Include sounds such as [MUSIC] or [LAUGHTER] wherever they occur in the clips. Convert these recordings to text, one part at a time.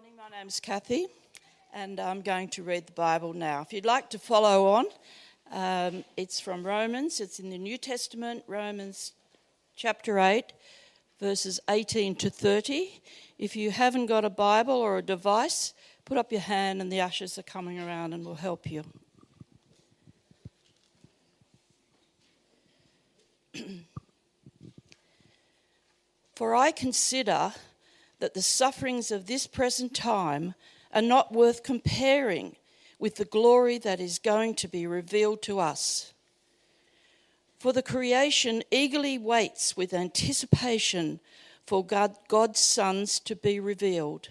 morning. My name's Kathy, and I'm going to read the Bible now. If you'd like to follow on, um, it's from Romans. It's in the New Testament, Romans chapter 8, verses 18 to 30. If you haven't got a Bible or a device, put up your hand, and the ushers are coming around and will help you. [CLEARS THROAT] For I consider that the sufferings of this present time are not worth comparing with the glory that is going to be revealed to us. For the creation eagerly waits with anticipation for God, God's sons to be revealed.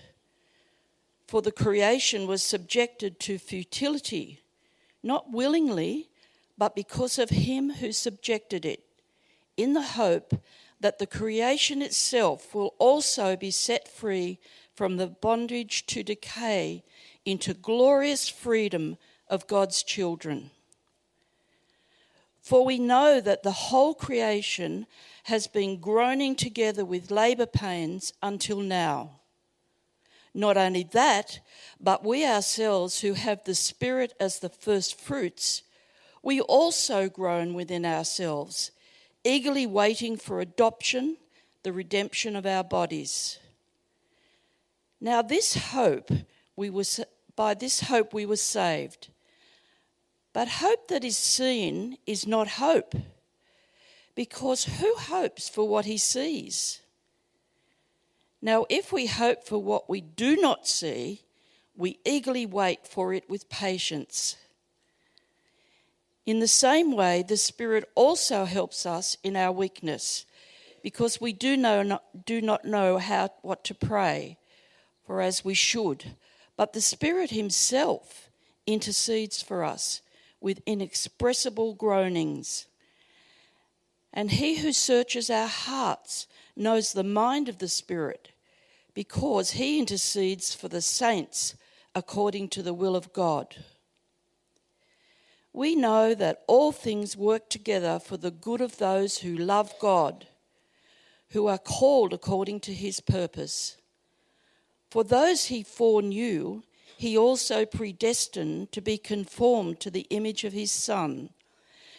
For the creation was subjected to futility, not willingly, but because of him who subjected it, in the hope that the creation itself will also be set free from the bondage to decay into glorious freedom of God's children. For we know that the whole creation has been groaning together with labour pains until now. Not only that, but we ourselves who have the Spirit as the first fruits, we also groan within ourselves eagerly waiting for adoption, the redemption of our bodies. Now, this hope, we were, by this hope we were saved. But hope that is seen is not hope, because who hopes for what he sees? Now, if we hope for what we do not see, we eagerly wait for it with patience. In the same way, the Spirit also helps us in our weakness, because we do, know, do not know how, what to pray for as we should. But the Spirit Himself intercedes for us with inexpressible groanings. And He who searches our hearts knows the mind of the Spirit, because He intercedes for the saints according to the will of God we know that all things work together for the good of those who love God, who are called according to his purpose. For those he foreknew, he also predestined to be conformed to the image of his Son,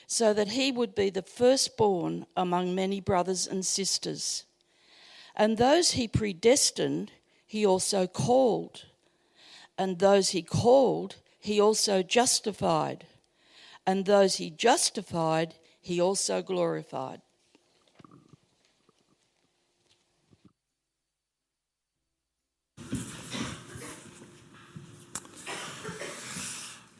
so that he would be the firstborn among many brothers and sisters. And those he predestined, he also called. And those he called, he also justified and those he justified, he also glorified.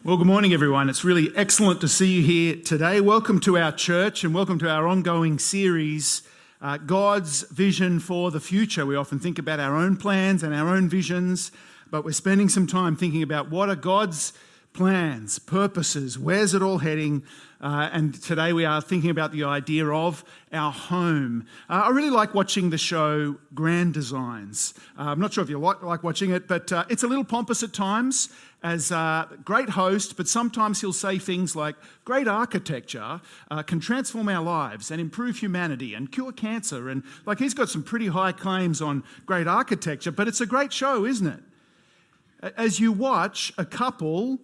Well, good morning, everyone. It's really excellent to see you here today. Welcome to our church and welcome to our ongoing series, uh, God's Vision for the Future. We often think about our own plans and our own visions, but we're spending some time thinking about what are God's plans, purposes, where's it all heading? Uh, and today we are thinking about the idea of our home. Uh, I really like watching the show Grand Designs. Uh, I'm not sure if you like, like watching it, but uh, it's a little pompous at times as a great host, but sometimes he'll say things like, Great architecture uh, can transform our lives and improve humanity and cure cancer. And like he's got some pretty high claims on great architecture, but it's a great show, isn't it? As you watch a couple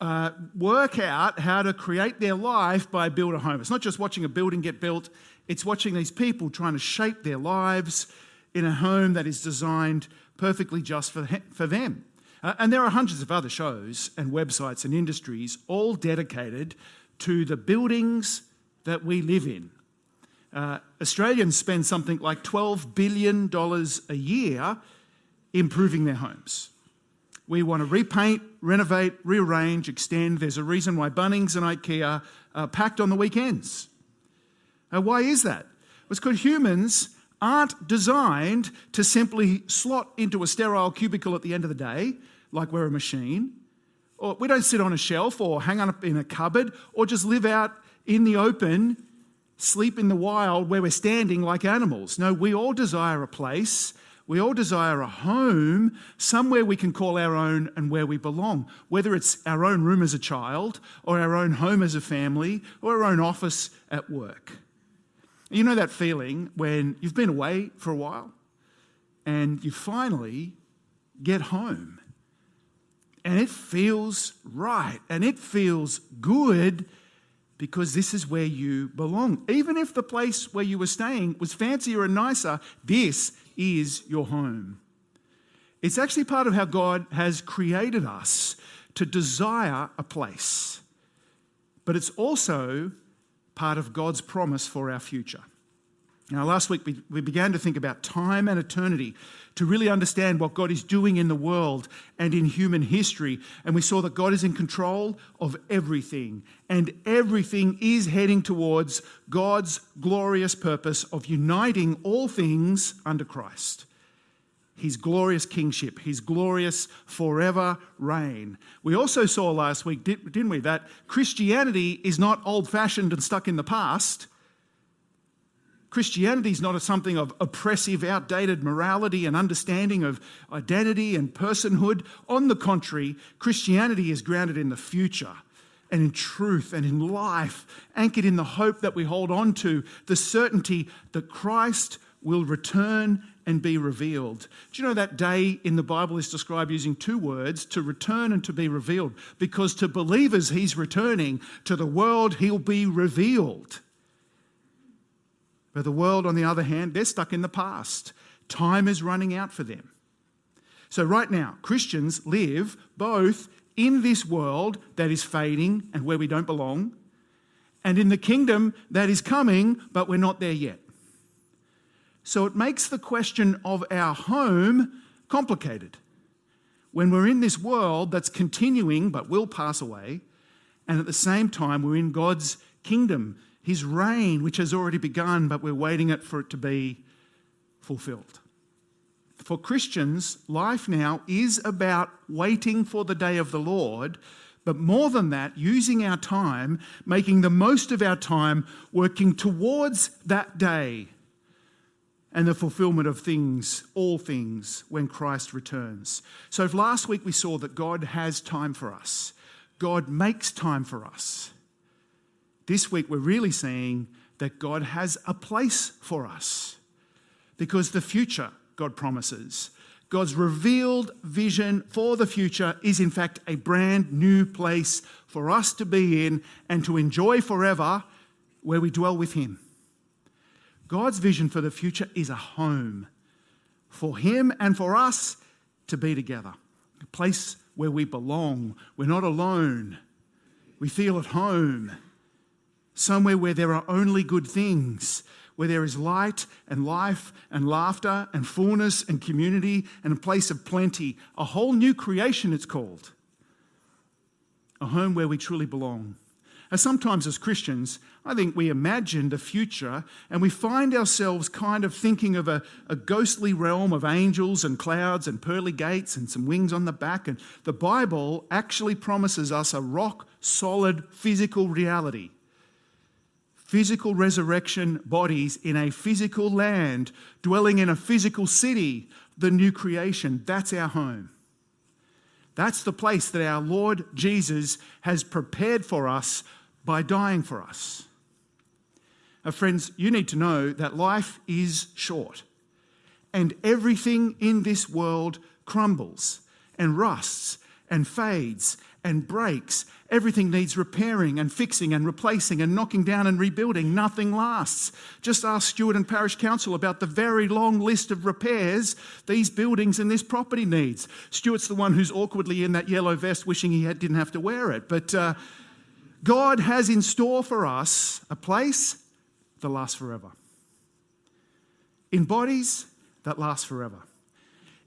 uh, work out how to create their life by build a home. It's not just watching a building get built, it's watching these people trying to shape their lives in a home that is designed perfectly just for, for them. Uh, and there are hundreds of other shows and websites and industries all dedicated to the buildings that we live in. Uh, Australians spend something like $12 billion a year improving their homes. We want to repaint, renovate, rearrange, extend. There's a reason why Bunnings and IKEA are packed on the weekends. Now, why is that? It's because humans aren't designed to simply slot into a sterile cubicle at the end of the day, like we're a machine. Or we don't sit on a shelf or hang up in a cupboard or just live out in the open, sleep in the wild where we're standing like animals. No, we all desire a place we all desire a home, somewhere we can call our own and where we belong, whether it's our own room as a child, or our own home as a family, or our own office at work. You know that feeling when you've been away for a while and you finally get home. And it feels right and it feels good because this is where you belong. Even if the place where you were staying was fancier and nicer, this is your home. It's actually part of how God has created us to desire a place, but it's also part of God's promise for our future. Now, last week we, we began to think about time and eternity to really understand what God is doing in the world and in human history. And we saw that God is in control of everything, and everything is heading towards God's glorious purpose of uniting all things under Christ. His glorious kingship, his glorious forever reign. We also saw last week, didn't we, that Christianity is not old fashioned and stuck in the past Christianity is not a something of oppressive, outdated morality and understanding of identity and personhood. On the contrary, Christianity is grounded in the future and in truth and in life, anchored in the hope that we hold on to, the certainty that Christ will return and be revealed. Do you know that day in the Bible is described using two words, to return and to be revealed? Because to believers, he's returning, to the world, he'll be revealed. But the world, on the other hand, they're stuck in the past. Time is running out for them. So, right now, Christians live both in this world that is fading and where we don't belong, and in the kingdom that is coming, but we're not there yet. So, it makes the question of our home complicated. When we're in this world that's continuing but will pass away, and at the same time, we're in God's kingdom his reign, which has already begun, but we're waiting it for it to be fulfilled. For Christians, life now is about waiting for the day of the Lord, but more than that, using our time, making the most of our time, working towards that day and the fulfillment of things, all things, when Christ returns. So, if last week we saw that God has time for us, God makes time for us. This week, we're really seeing that God has a place for us because the future, God promises, God's revealed vision for the future is, in fact, a brand new place for us to be in and to enjoy forever where we dwell with Him. God's vision for the future is a home for Him and for us to be together, a place where we belong. We're not alone, we feel at home somewhere where there are only good things, where there is light and life and laughter and fullness and community and a place of plenty. A whole new creation, it's called. A home where we truly belong. And sometimes, as Christians, I think we imagine the future and we find ourselves kind of thinking of a, a, ghostly realm of angels and clouds and pearly gates and some wings on the back. And the Bible actually promises us a rock solid physical reality physical resurrection bodies in a physical land, dwelling in a physical city, the new creation. That's our home. That's the place that our Lord Jesus has prepared for us by dying for us. Now, friends, you need to know that life is short, and everything in this world crumbles and rusts and fades and breaks. Everything needs repairing and fixing and replacing and knocking down and rebuilding. Nothing lasts. Just ask Stewart and Parish Council about the very long list of repairs these buildings and this property needs. Stewart's the one who's awkwardly in that yellow vest wishing he had, didn't have to wear it. But uh, God has in store for us a place that lasts forever, in bodies that last forever,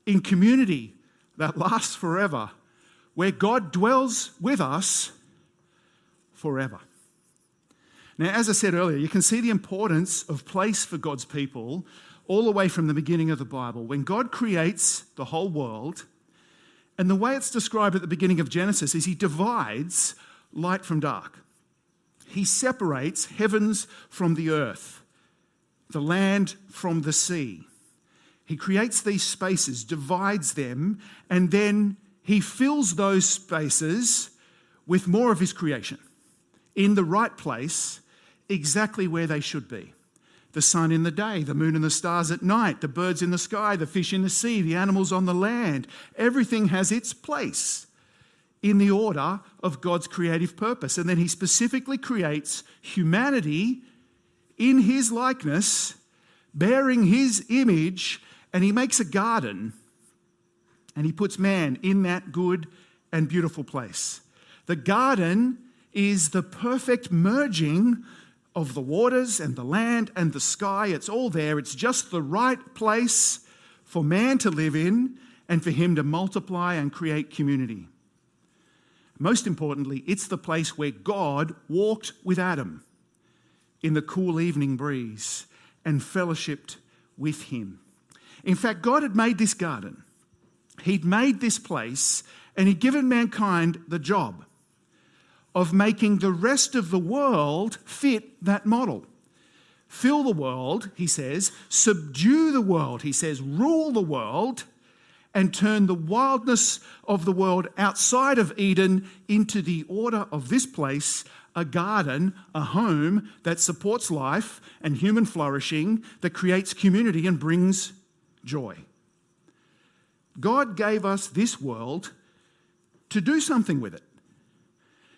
in community that lasts forever where God dwells with us forever. Now, as I said earlier, you can see the importance of place for God's people all the way from the beginning of the Bible. When God creates the whole world, and the way it's described at the beginning of Genesis is He divides light from dark. He separates heavens from the earth, the land from the sea. He creates these spaces, divides them, and then he fills those spaces with more of his creation in the right place, exactly where they should be. the sun in the day, the moon and the stars at night, the birds in the sky, the fish in the sea, the animals on the land. Everything has its place in the order of God's creative purpose. And then he specifically creates humanity in his likeness, bearing his image, and he makes a garden and he puts man in that good and beautiful place. The garden is the perfect merging of the waters and the land and the sky. It's all there. It's just the right place for man to live in and for him to multiply and create community. Most importantly, it's the place where God walked with Adam in the cool evening breeze and fellowshipped with him. In fact, God had made this garden, He'd made this place, and He'd given mankind the job of making the rest of the world fit that model. Fill the world, he says, subdue the world, he says, rule the world, and turn the wildness of the world outside of Eden into the order of this place a garden, a home that supports life and human flourishing, that creates community and brings joy. God gave us this world to do something with it.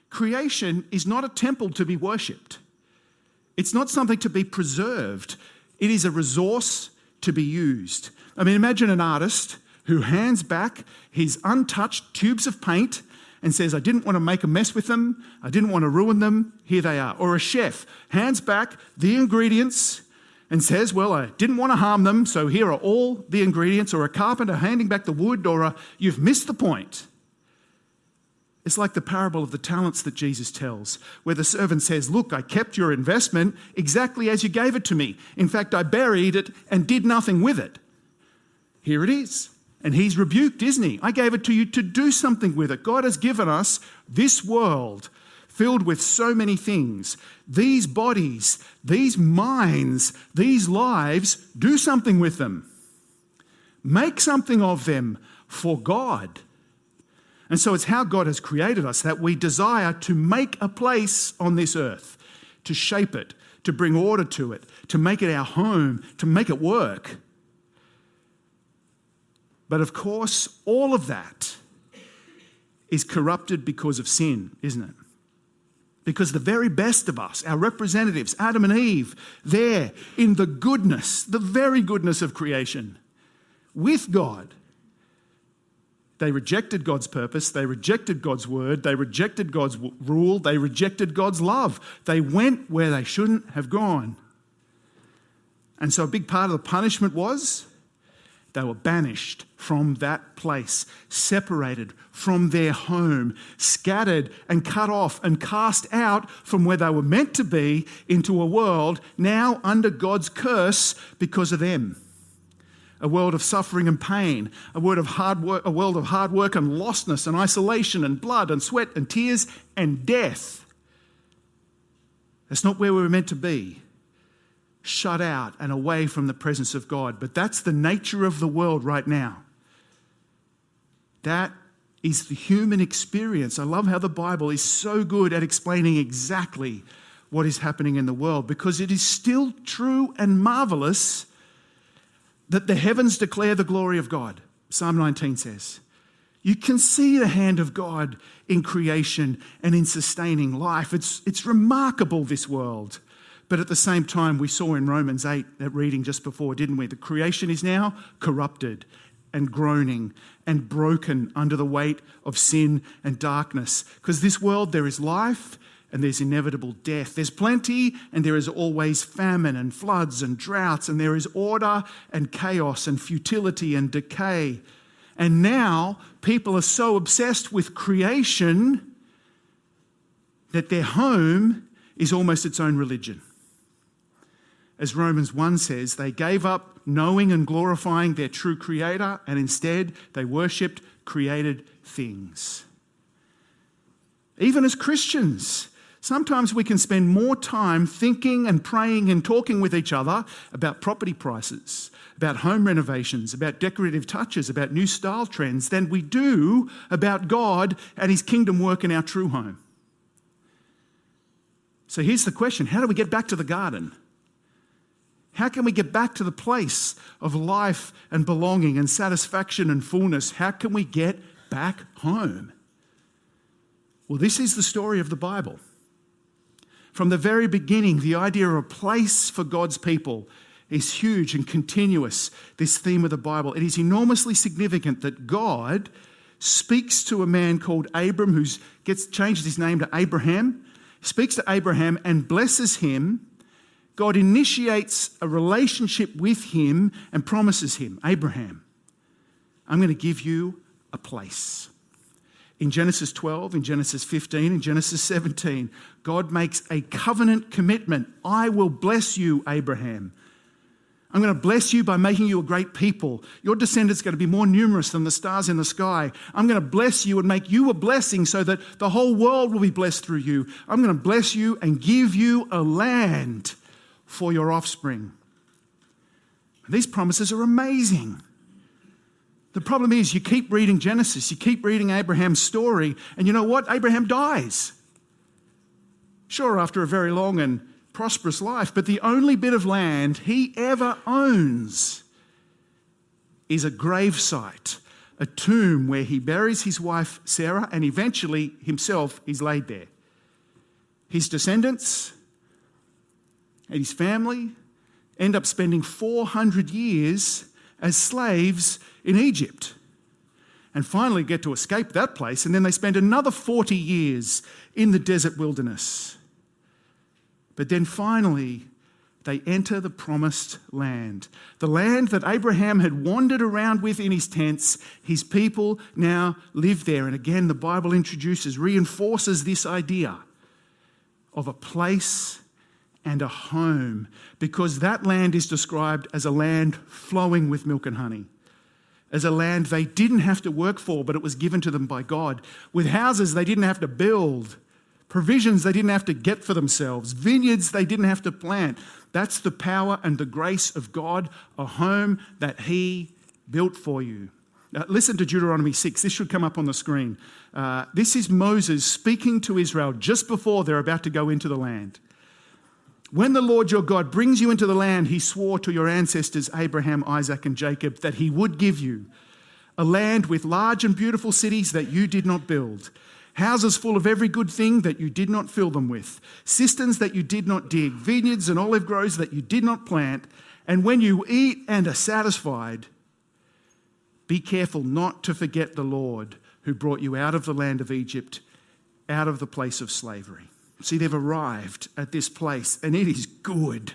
Creation is not a temple to be worshipped, it's not something to be preserved, it is a resource to be used. I mean, imagine an artist who hands back his untouched tubes of paint and says, I didn't want to make a mess with them, I didn't want to ruin them, here they are. Or a chef hands back the ingredients and says, Well, I didn't want to harm them, so here are all the ingredients. Or a carpenter handing back the wood, or a, you've missed the point. It's like the parable of the talents that Jesus tells, where the servant says, Look, I kept your investment exactly as you gave it to me. In fact, I buried it and did nothing with it. Here it is. And he's rebuked, isn't he? I gave it to you to do something with it. God has given us this world filled with so many things. These bodies, these minds, these lives, do something with them. Make something of them for God. And so it's how God has created us that we desire to make a place on this earth, to shape it, to bring order to it, to make it our home, to make it work. But of course, all of that is corrupted because of sin, isn't it? Because the very best of us, our representatives, Adam and Eve, there in the goodness, the very goodness of creation, with God, they rejected God's purpose, they rejected God's word, they rejected God's rule, they rejected God's love. They went where they shouldn't have gone. And so a big part of the punishment was they were banished from that place, separated from their home, scattered and cut off and cast out from where they were meant to be into a world now under God's curse because of them. A world of suffering and pain, a world of hard work, a world of hard work and lostness and isolation and blood and sweat and tears and death. That's not where we were meant to be shut out and away from the presence of God. But that's the nature of the world right now. That is the human experience. I love how the Bible is so good at explaining exactly what is happening in the world because it is still true and marvelous that the heavens declare the glory of God. Psalm 19 says. You can see the hand of God in creation and in sustaining life. It's, it's remarkable, this world. But at the same time, we saw in Romans 8, that reading just before, didn't we? The creation is now corrupted and groaning and broken under the weight of sin and darkness. Because this world, there is life and there's inevitable death. There's plenty and there is always famine and floods and droughts, and there is order and chaos and futility and decay. And now people are so obsessed with creation that their home is almost its own religion as Romans 1 says, they gave up knowing and glorifying their true Creator, and instead they worshipped created things. Even as Christians, sometimes we can spend more time thinking and praying and talking with each other about property prices, about home renovations, about decorative touches, about new style trends than we do about God and His kingdom work in our true home. So here's the question How do we get back to the garden? How can we get back to the place of life and belonging and satisfaction and fullness? How can we get back home? Well, this is the story of the Bible. From the very beginning, the idea of a place for God's people is huge and continuous, this theme of the Bible. It is enormously significant that God speaks to a man called Abram, who gets changed his name to Abraham, speaks to Abraham and blesses him. God initiates a relationship with him and promises him, Abraham, I'm going to give you a place. In Genesis 12, in Genesis 15, in Genesis 17, God makes a covenant commitment. I will bless you, Abraham. I'm going to bless you by making you a great people. Your descendants are going to be more numerous than the stars in the sky. I'm going to bless you and make you a blessing so that the whole world will be blessed through you. I'm going to bless you and give you a land for your offspring. These promises are amazing. The problem is, you keep reading Genesis, you keep reading Abraham's story, and you know what? Abraham dies. Sure, after a very long and prosperous life, but the only bit of land he ever owns is a gravesite, a tomb where he buries his wife Sarah and eventually himself is laid there. His descendants and his family end up spending 400 years as slaves in Egypt and finally get to escape that place, and then they spend another 40 years in the desert wilderness. But then finally, they enter the promised land. The land that Abraham had wandered around with in his tents, his people now live there. And again, the Bible introduces, reinforces this idea of a place and a home, because that land is described as a land flowing with milk and honey. As a land they didn't have to work for, but it was given to them by God. With houses they didn't have to build, Provisions they didn't have to get for themselves, vineyards they didn't have to plant. That's the power and the grace of God, a home that He built for you. Now, listen to Deuteronomy 6. This should come up on the screen. Uh, this is Moses speaking to Israel just before they're about to go into the land. When the Lord your God brings you into the land he swore to your ancestors, Abraham, Isaac, and Jacob, that he would give you, a land with large and beautiful cities that you did not build houses full of every good thing that you did not fill them with, cisterns that you did not dig, vineyards and olive groves that you did not plant. And when you eat and are satisfied, be careful not to forget the Lord who brought you out of the land of Egypt, out of the place of slavery. See, they've arrived at this place, and it is good.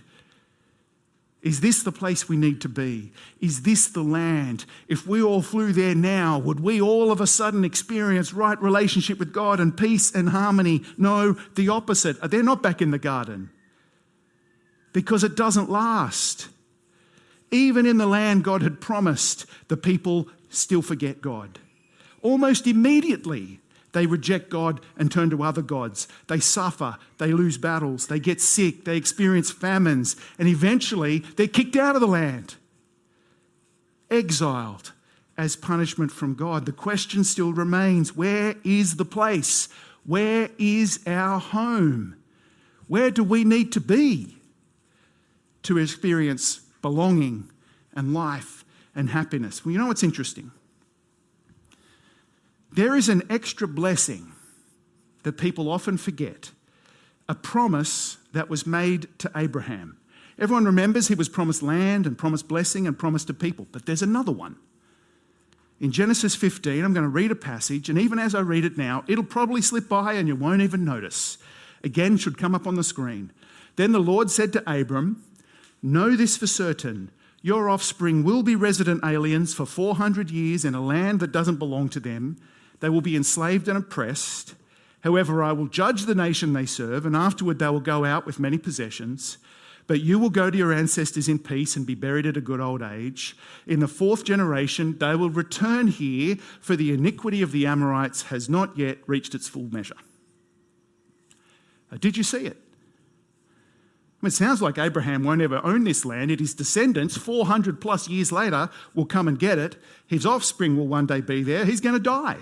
Is this the place we need to be? Is this the land? If we all flew there now, would we all of a sudden experience right relationship with God and peace and harmony? No, the opposite. They're not back in the garden because it doesn't last. Even in the land God had promised, the people still forget God. Almost immediately, they reject God and turn to other gods. They suffer, they lose battles, they get sick, they experience famines, and eventually they're kicked out of the land, exiled as punishment from God. The question still remains where is the place? Where is our home? Where do we need to be to experience belonging and life and happiness? Well, you know what's interesting? There is an extra blessing that people often forget a promise that was made to Abraham. Everyone remembers he was promised land and promised blessing and promised to people, but there's another one. In Genesis 15, I'm going to read a passage, and even as I read it now, it'll probably slip by and you won't even notice. Again, should come up on the screen. Then the Lord said to Abram, Know this for certain your offspring will be resident aliens for 400 years in a land that doesn't belong to them they will be enslaved and oppressed. However, I will judge the nation they serve, and afterward they will go out with many possessions. But you will go to your ancestors in peace and be buried at a good old age. In the fourth generation, they will return here, for the iniquity of the Amorites has not yet reached its full measure. Uh, did you see it? It sounds like Abraham won't ever own this land. It his descendants, 400 plus years later, will come and get it. His offspring will one day be there. He's going to die.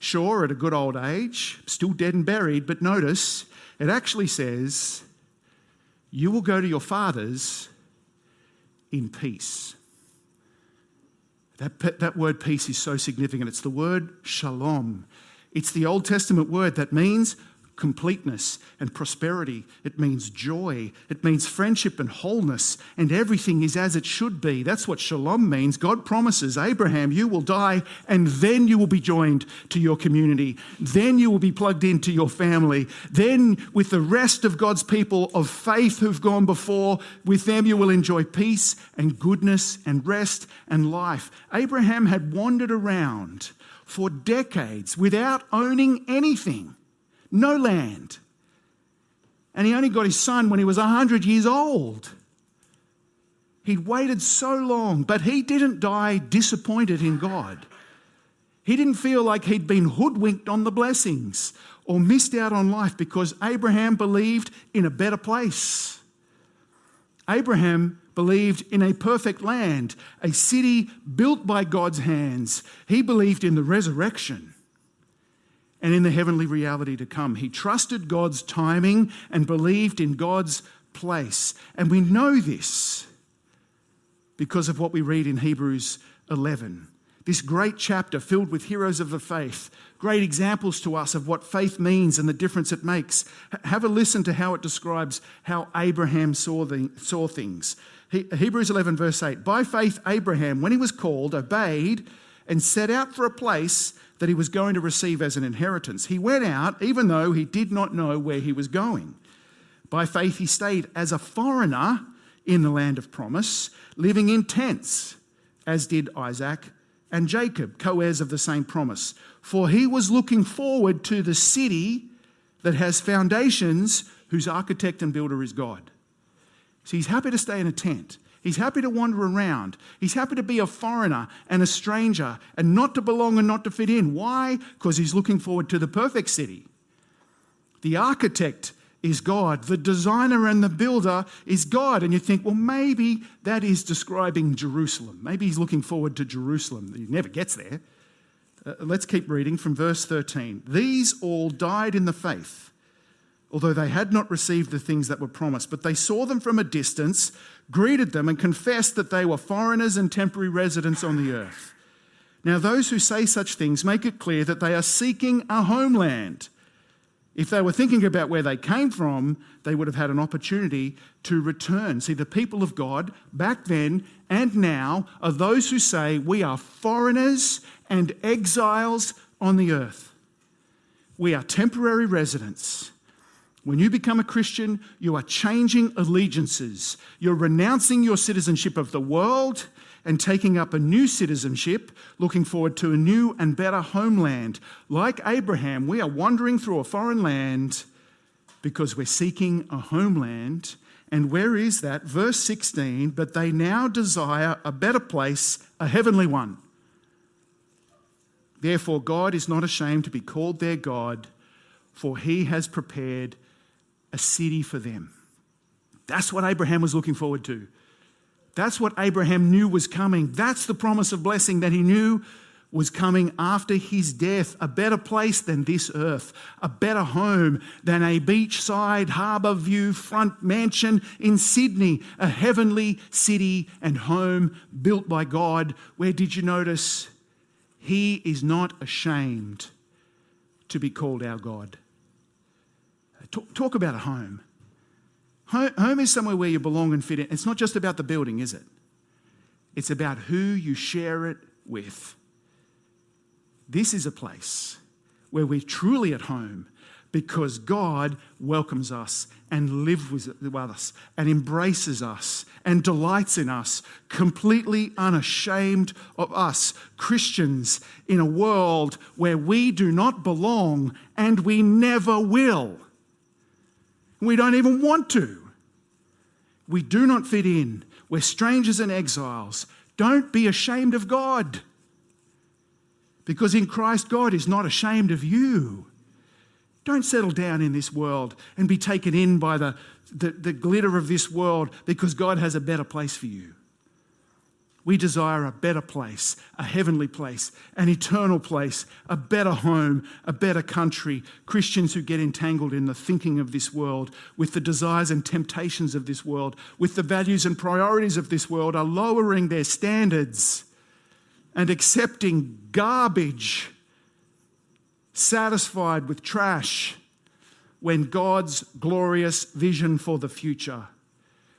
Sure, at a good old age, still dead and buried, but notice it actually says, You will go to your fathers in peace. That, that word peace is so significant. It's the word shalom. It's the Old Testament word that means completeness and prosperity. It means joy. It means friendship and wholeness, and everything is as it should be. That's what shalom means. God promises Abraham, you will die, and then you will be joined to your community. Then you will be plugged into your family. Then, with the rest of God's people of faith who've gone before, with them you will enjoy peace and goodness and rest and life. Abraham had wandered around for decades without owning anything no land. And he only got his son when he was 100 years old. He'd waited so long, but he didn't die disappointed in God. He didn't feel like he'd been hoodwinked on the blessings or missed out on life because Abraham believed in a better place. Abraham believed in a perfect land, a city built by God's hands. He believed in the resurrection and in the heavenly reality to come. He trusted God's timing and believed in God's place. And we know this because of what we read in Hebrews 11. This great chapter filled with heroes of the faith, great examples to us of what faith means and the difference it makes. Have a listen to how it describes how Abraham saw, the, saw things. He, Hebrews 11, verse 8 By faith, Abraham, when he was called, obeyed and set out for a place that he was going to receive as an inheritance. He went out even though he did not know where he was going. By faith, he stayed as a foreigner in the land of promise, living in tents, as did Isaac and Jacob, co heirs of the same promise. For he was looking forward to the city that has foundations, whose architect and builder is God. So he's happy to stay in a tent. He's happy to wander around. He's happy to be a foreigner and a stranger and not to belong and not to fit in. Why? Because he's looking forward to the perfect city. The architect is God, the designer and the builder is God. And you think, well, maybe that is describing Jerusalem. Maybe he's looking forward to Jerusalem. He never gets there. Uh, let's keep reading from verse 13. These all died in the faith although they had not received the things that were promised. But they saw them from a distance, greeted them, and confessed that they were foreigners and temporary residents on the earth. Now, those who say such things make it clear that they are seeking a homeland. If they were thinking about where they came from, they would have had an opportunity to return. See, the people of God back then and now are those who say, We are foreigners and exiles on the earth. We are temporary residents. When you become a Christian, you are changing allegiances. You're renouncing your citizenship of the world and taking up a new citizenship, looking forward to a new and better homeland. Like Abraham, we are wandering through a foreign land because we're seeking a homeland. And where is that? Verse 16, but they now desire a better place, a heavenly one. Therefore, God is not ashamed to be called their God, for he has prepared a city for them. That's what Abraham was looking forward to. That's what Abraham knew was coming. That's the promise of blessing that he knew was coming after his death. A better place than this earth, a better home than a beachside harbour view front mansion in Sydney, a heavenly city and home built by God. Where did you notice? He is not ashamed to be called our God. Talk, talk about a home. home. Home is somewhere where you belong and fit in. It's not just about the building, is it? It's about who you share it with. This is a place where we're truly at home because God welcomes us and lives with us and embraces us and delights in us, completely unashamed of us, Christians in a world where we do not belong and we never will. We don't even want to. We do not fit in. We're strangers and exiles. Don't be ashamed of God. Because in Christ, God is not ashamed of you. Don't settle down in this world and be taken in by the, the, the glitter of this world because God has a better place for you. We desire a better place, a heavenly place, an eternal place, a better home, a better country. Christians who get entangled in the thinking of this world, with the desires and temptations of this world, with the values and priorities of this world, are lowering their standards and accepting garbage, satisfied with trash, when God's glorious vision for the future,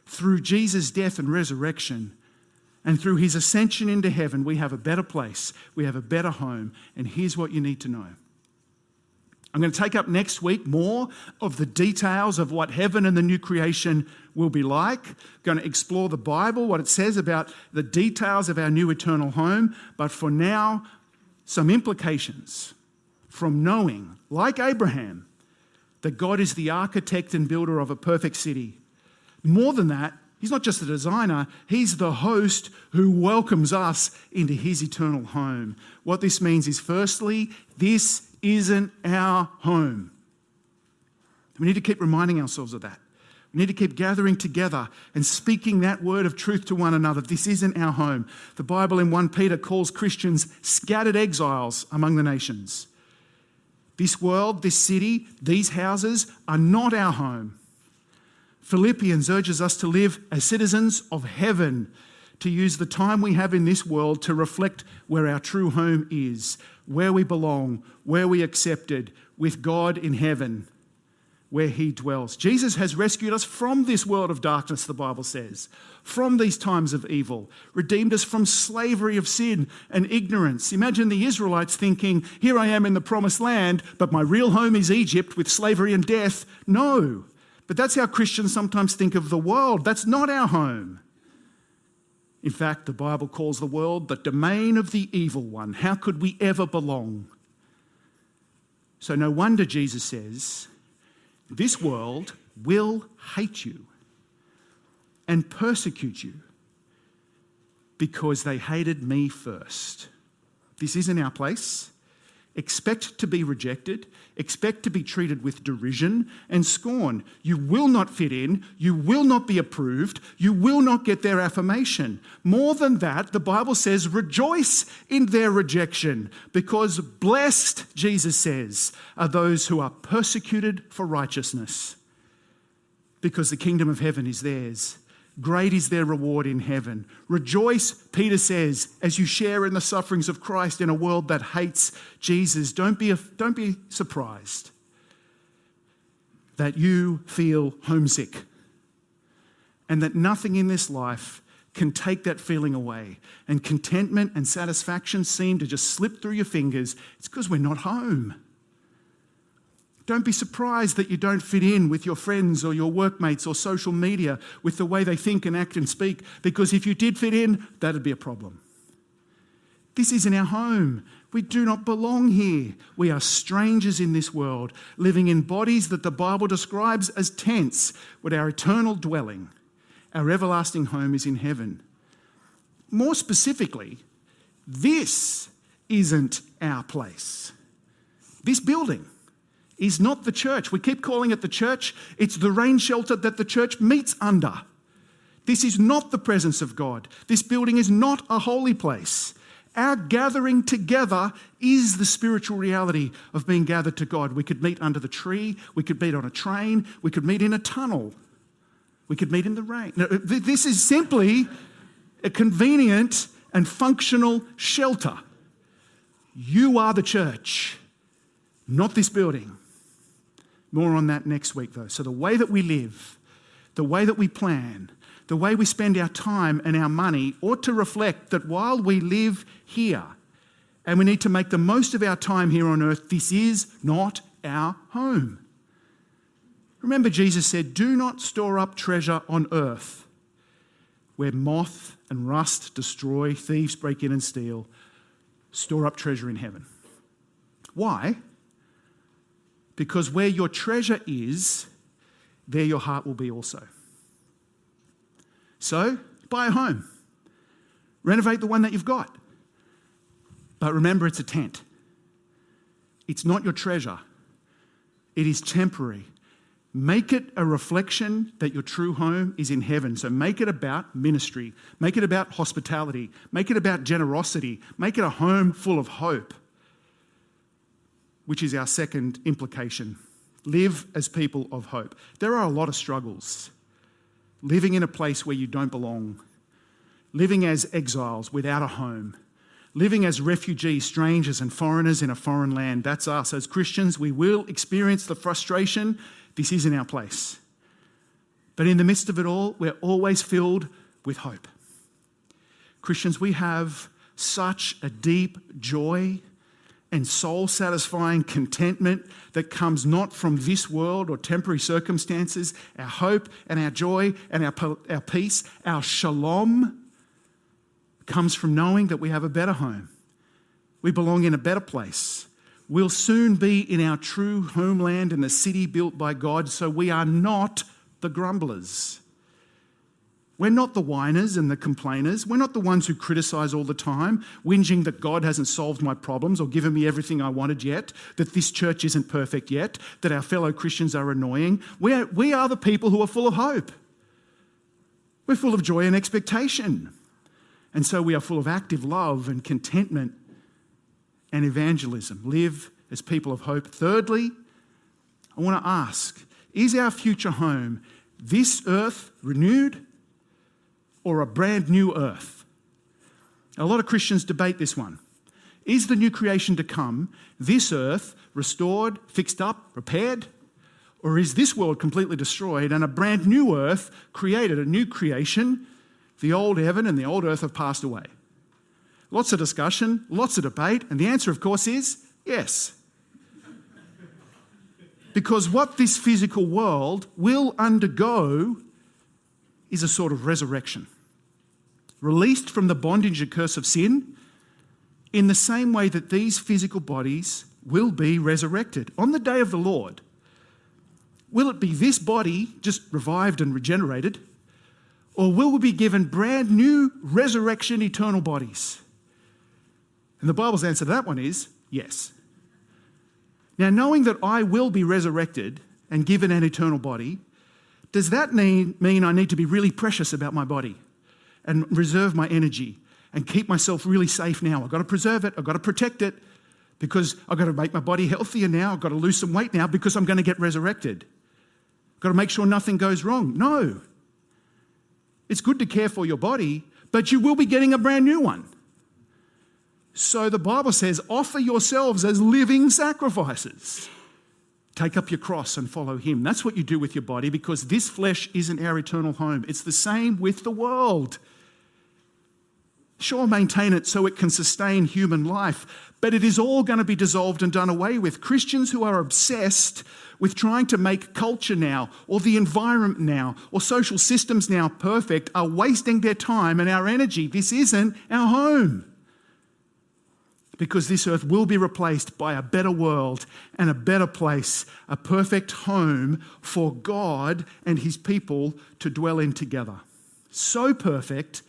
through Jesus' death and resurrection, and through his ascension into heaven, we have a better place, we have a better home. And here's what you need to know. I'm going to take up next week more of the details of what heaven and the new creation will be like. I'm going to explore the Bible, what it says about the details of our new eternal home. But for now, some implications from knowing, like Abraham, that God is the architect and builder of a perfect city. More than that, He's not just the designer, he's the host who welcomes us into his eternal home. What this means is, firstly, this isn't our home. We need to keep reminding ourselves of that. We need to keep gathering together and speaking that word of truth to one another. This isn't our home. The Bible in 1 Peter calls Christians scattered exiles among the nations. This world, this city, these houses are not our home. Philippians urges us to live as citizens of heaven, to use the time we have in this world to reflect where our true home is, where we belong, where we accepted, with God in heaven, where He dwells. Jesus has rescued us from this world of darkness, the Bible says, from these times of evil, redeemed us from slavery of sin and ignorance. Imagine the Israelites thinking, Here I am in the promised land, but my real home is Egypt with slavery and death. No. But that's how Christians sometimes think of the world. That's not our home. In fact, the Bible calls the world the domain of the evil one. How could we ever belong? So, no wonder Jesus says, This world will hate you and persecute you because they hated me first. This isn't our place. Expect to be rejected. Expect to be treated with derision and scorn. You will not fit in. You will not be approved. You will not get their affirmation. More than that, the Bible says, rejoice in their rejection, because blessed, Jesus says, are those who are persecuted for righteousness, because the kingdom of heaven is theirs. Great is their reward in heaven. Rejoice, Peter says, as you share in the sufferings of Christ in a world that hates Jesus. Don't be, don't be surprised that you feel homesick and that nothing in this life can take that feeling away. And contentment and satisfaction seem to just slip through your fingers. It's because we're not home. Don't be surprised that you don't fit in with your friends or your workmates or social media with the way they think and act and speak, because if you did fit in, that'd be a problem. This isn't our home. We do not belong here. We are strangers in this world, living in bodies that the Bible describes as tents, with our eternal dwelling. Our everlasting home is in heaven. More specifically, this isn't our place. This building is not the church. We keep calling it the church, it's the rain shelter that the church meets under. This is not the presence of God. This building is not a holy place. Our gathering together is the spiritual reality of being gathered to God. We could meet under the tree, we could meet on a train, we could meet in a tunnel, we could meet in the rain. Now, this is simply a convenient and functional shelter. You are the church, not this building. More on that next week, though. So, the way that we live, the way that we plan, the way we spend our time and our money ought to reflect that while we live here and we need to make the most of our time here on earth, this is not our home. Remember, Jesus said, Do not store up treasure on earth where moth and rust destroy, thieves break in and steal. Store up treasure in heaven. Why? Because where your treasure is, there your heart will be also. So, buy a home, renovate the one that you've got. But remember, it's a tent. It's not your treasure, it is temporary. Make it a reflection that your true home is in heaven. So make it about ministry, make it about hospitality, make it about generosity, make it a home full of hope, which is our second implication. Live as people of hope. There are a lot of struggles. Living in a place where you don't belong, living as exiles without a home, living as refugees, strangers, and foreigners in a foreign land. That's us. As Christians, we will experience the frustration this isn't our place. But in the midst of it all, we're always filled with hope. Christians, we have such a deep joy and soul satisfying contentment that comes not from this world or temporary circumstances. Our hope and our joy and our, our peace, our shalom, comes from knowing that we have a better home. We belong in a better place. We'll soon be in our true homeland in the city built by God, so we are not the grumblers. We're not the whiners and the complainers. We're not the ones who criticize all the time, whinging that God hasn't solved my problems or given me everything I wanted yet, that this church isn't perfect yet, that our fellow Christians are annoying. We're, we are the people who are full of hope. We're full of joy and expectation. And so we are full of active love and contentment and evangelism. Live as people of hope. Thirdly, I want to ask is our future home this earth renewed or a brand new earth? A lot of Christians debate this one. Is the new creation to come this earth restored, fixed up, repaired? Or is this world completely destroyed and a brand new earth created, a new creation? The old heaven and the old earth have passed away. Lots of discussion, lots of debate, and the answer, of course, is yes. Because what this physical world will undergo is a sort of resurrection. Released from the bondage and curse of sin, in the same way that these physical bodies will be resurrected on the day of the Lord. Will it be this body just revived and regenerated? Or will we be given brand new resurrection eternal bodies? And the Bible's answer to that one is yes. Now, knowing that I will be resurrected and given an eternal body, does that mean, mean I need to be really precious about my body and reserve my energy and keep myself really safe now? I've got to preserve it, I've got to protect it because I've got to make my body healthier now, I've got to lose some weight now because I'm going to get resurrected. I've got to make sure nothing goes wrong. No. It's good to care for your body, but you will be getting a brand new one. So the Bible says, offer yourselves as living sacrifices. Take up your cross and follow Him. That's what you do with your body because this flesh isn't our eternal home. It's the same with the world. Sure, maintain it so it can sustain human life, but it is all going to be dissolved and done away with. Christians who are obsessed with trying to make culture now, or the environment now, or social systems now perfect are wasting their time and our energy. This isn't our home because this earth will be replaced by a better world and a better place, a perfect home for God and his people to dwell in together. So perfect,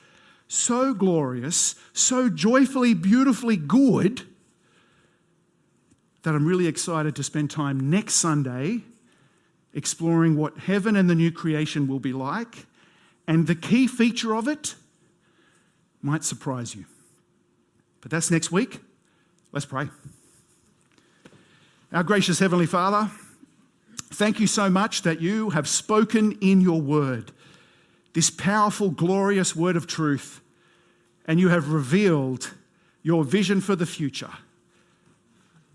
so glorious, so joyfully, beautifully good that I'm really excited to spend time next Sunday exploring what heaven and the new creation will be like. And the key feature of it might surprise you. But that's next week. Let's pray. Our gracious Heavenly Father, thank you so much that you have spoken in your word, this powerful, glorious word of truth, and you have revealed your vision for the future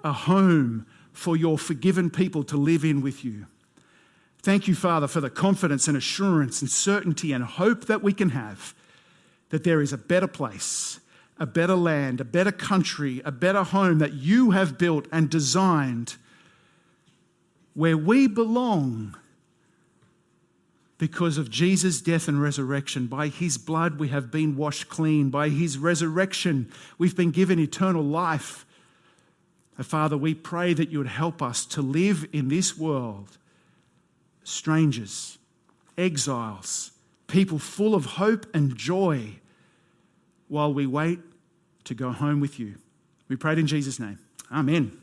a home for your forgiven people to live in with you. Thank you, Father, for the confidence and assurance and certainty and hope that we can have that there is a better place a better land, a better country, a better home that you have built and designed where we belong because of Jesus' death and resurrection. By his blood, we have been washed clean. By his resurrection, we've been given eternal life. Father, we pray that you would help us to live in this world, strangers, exiles, people full of hope and joy while we wait to go home with you. We prayed in Jesus' name. Amen.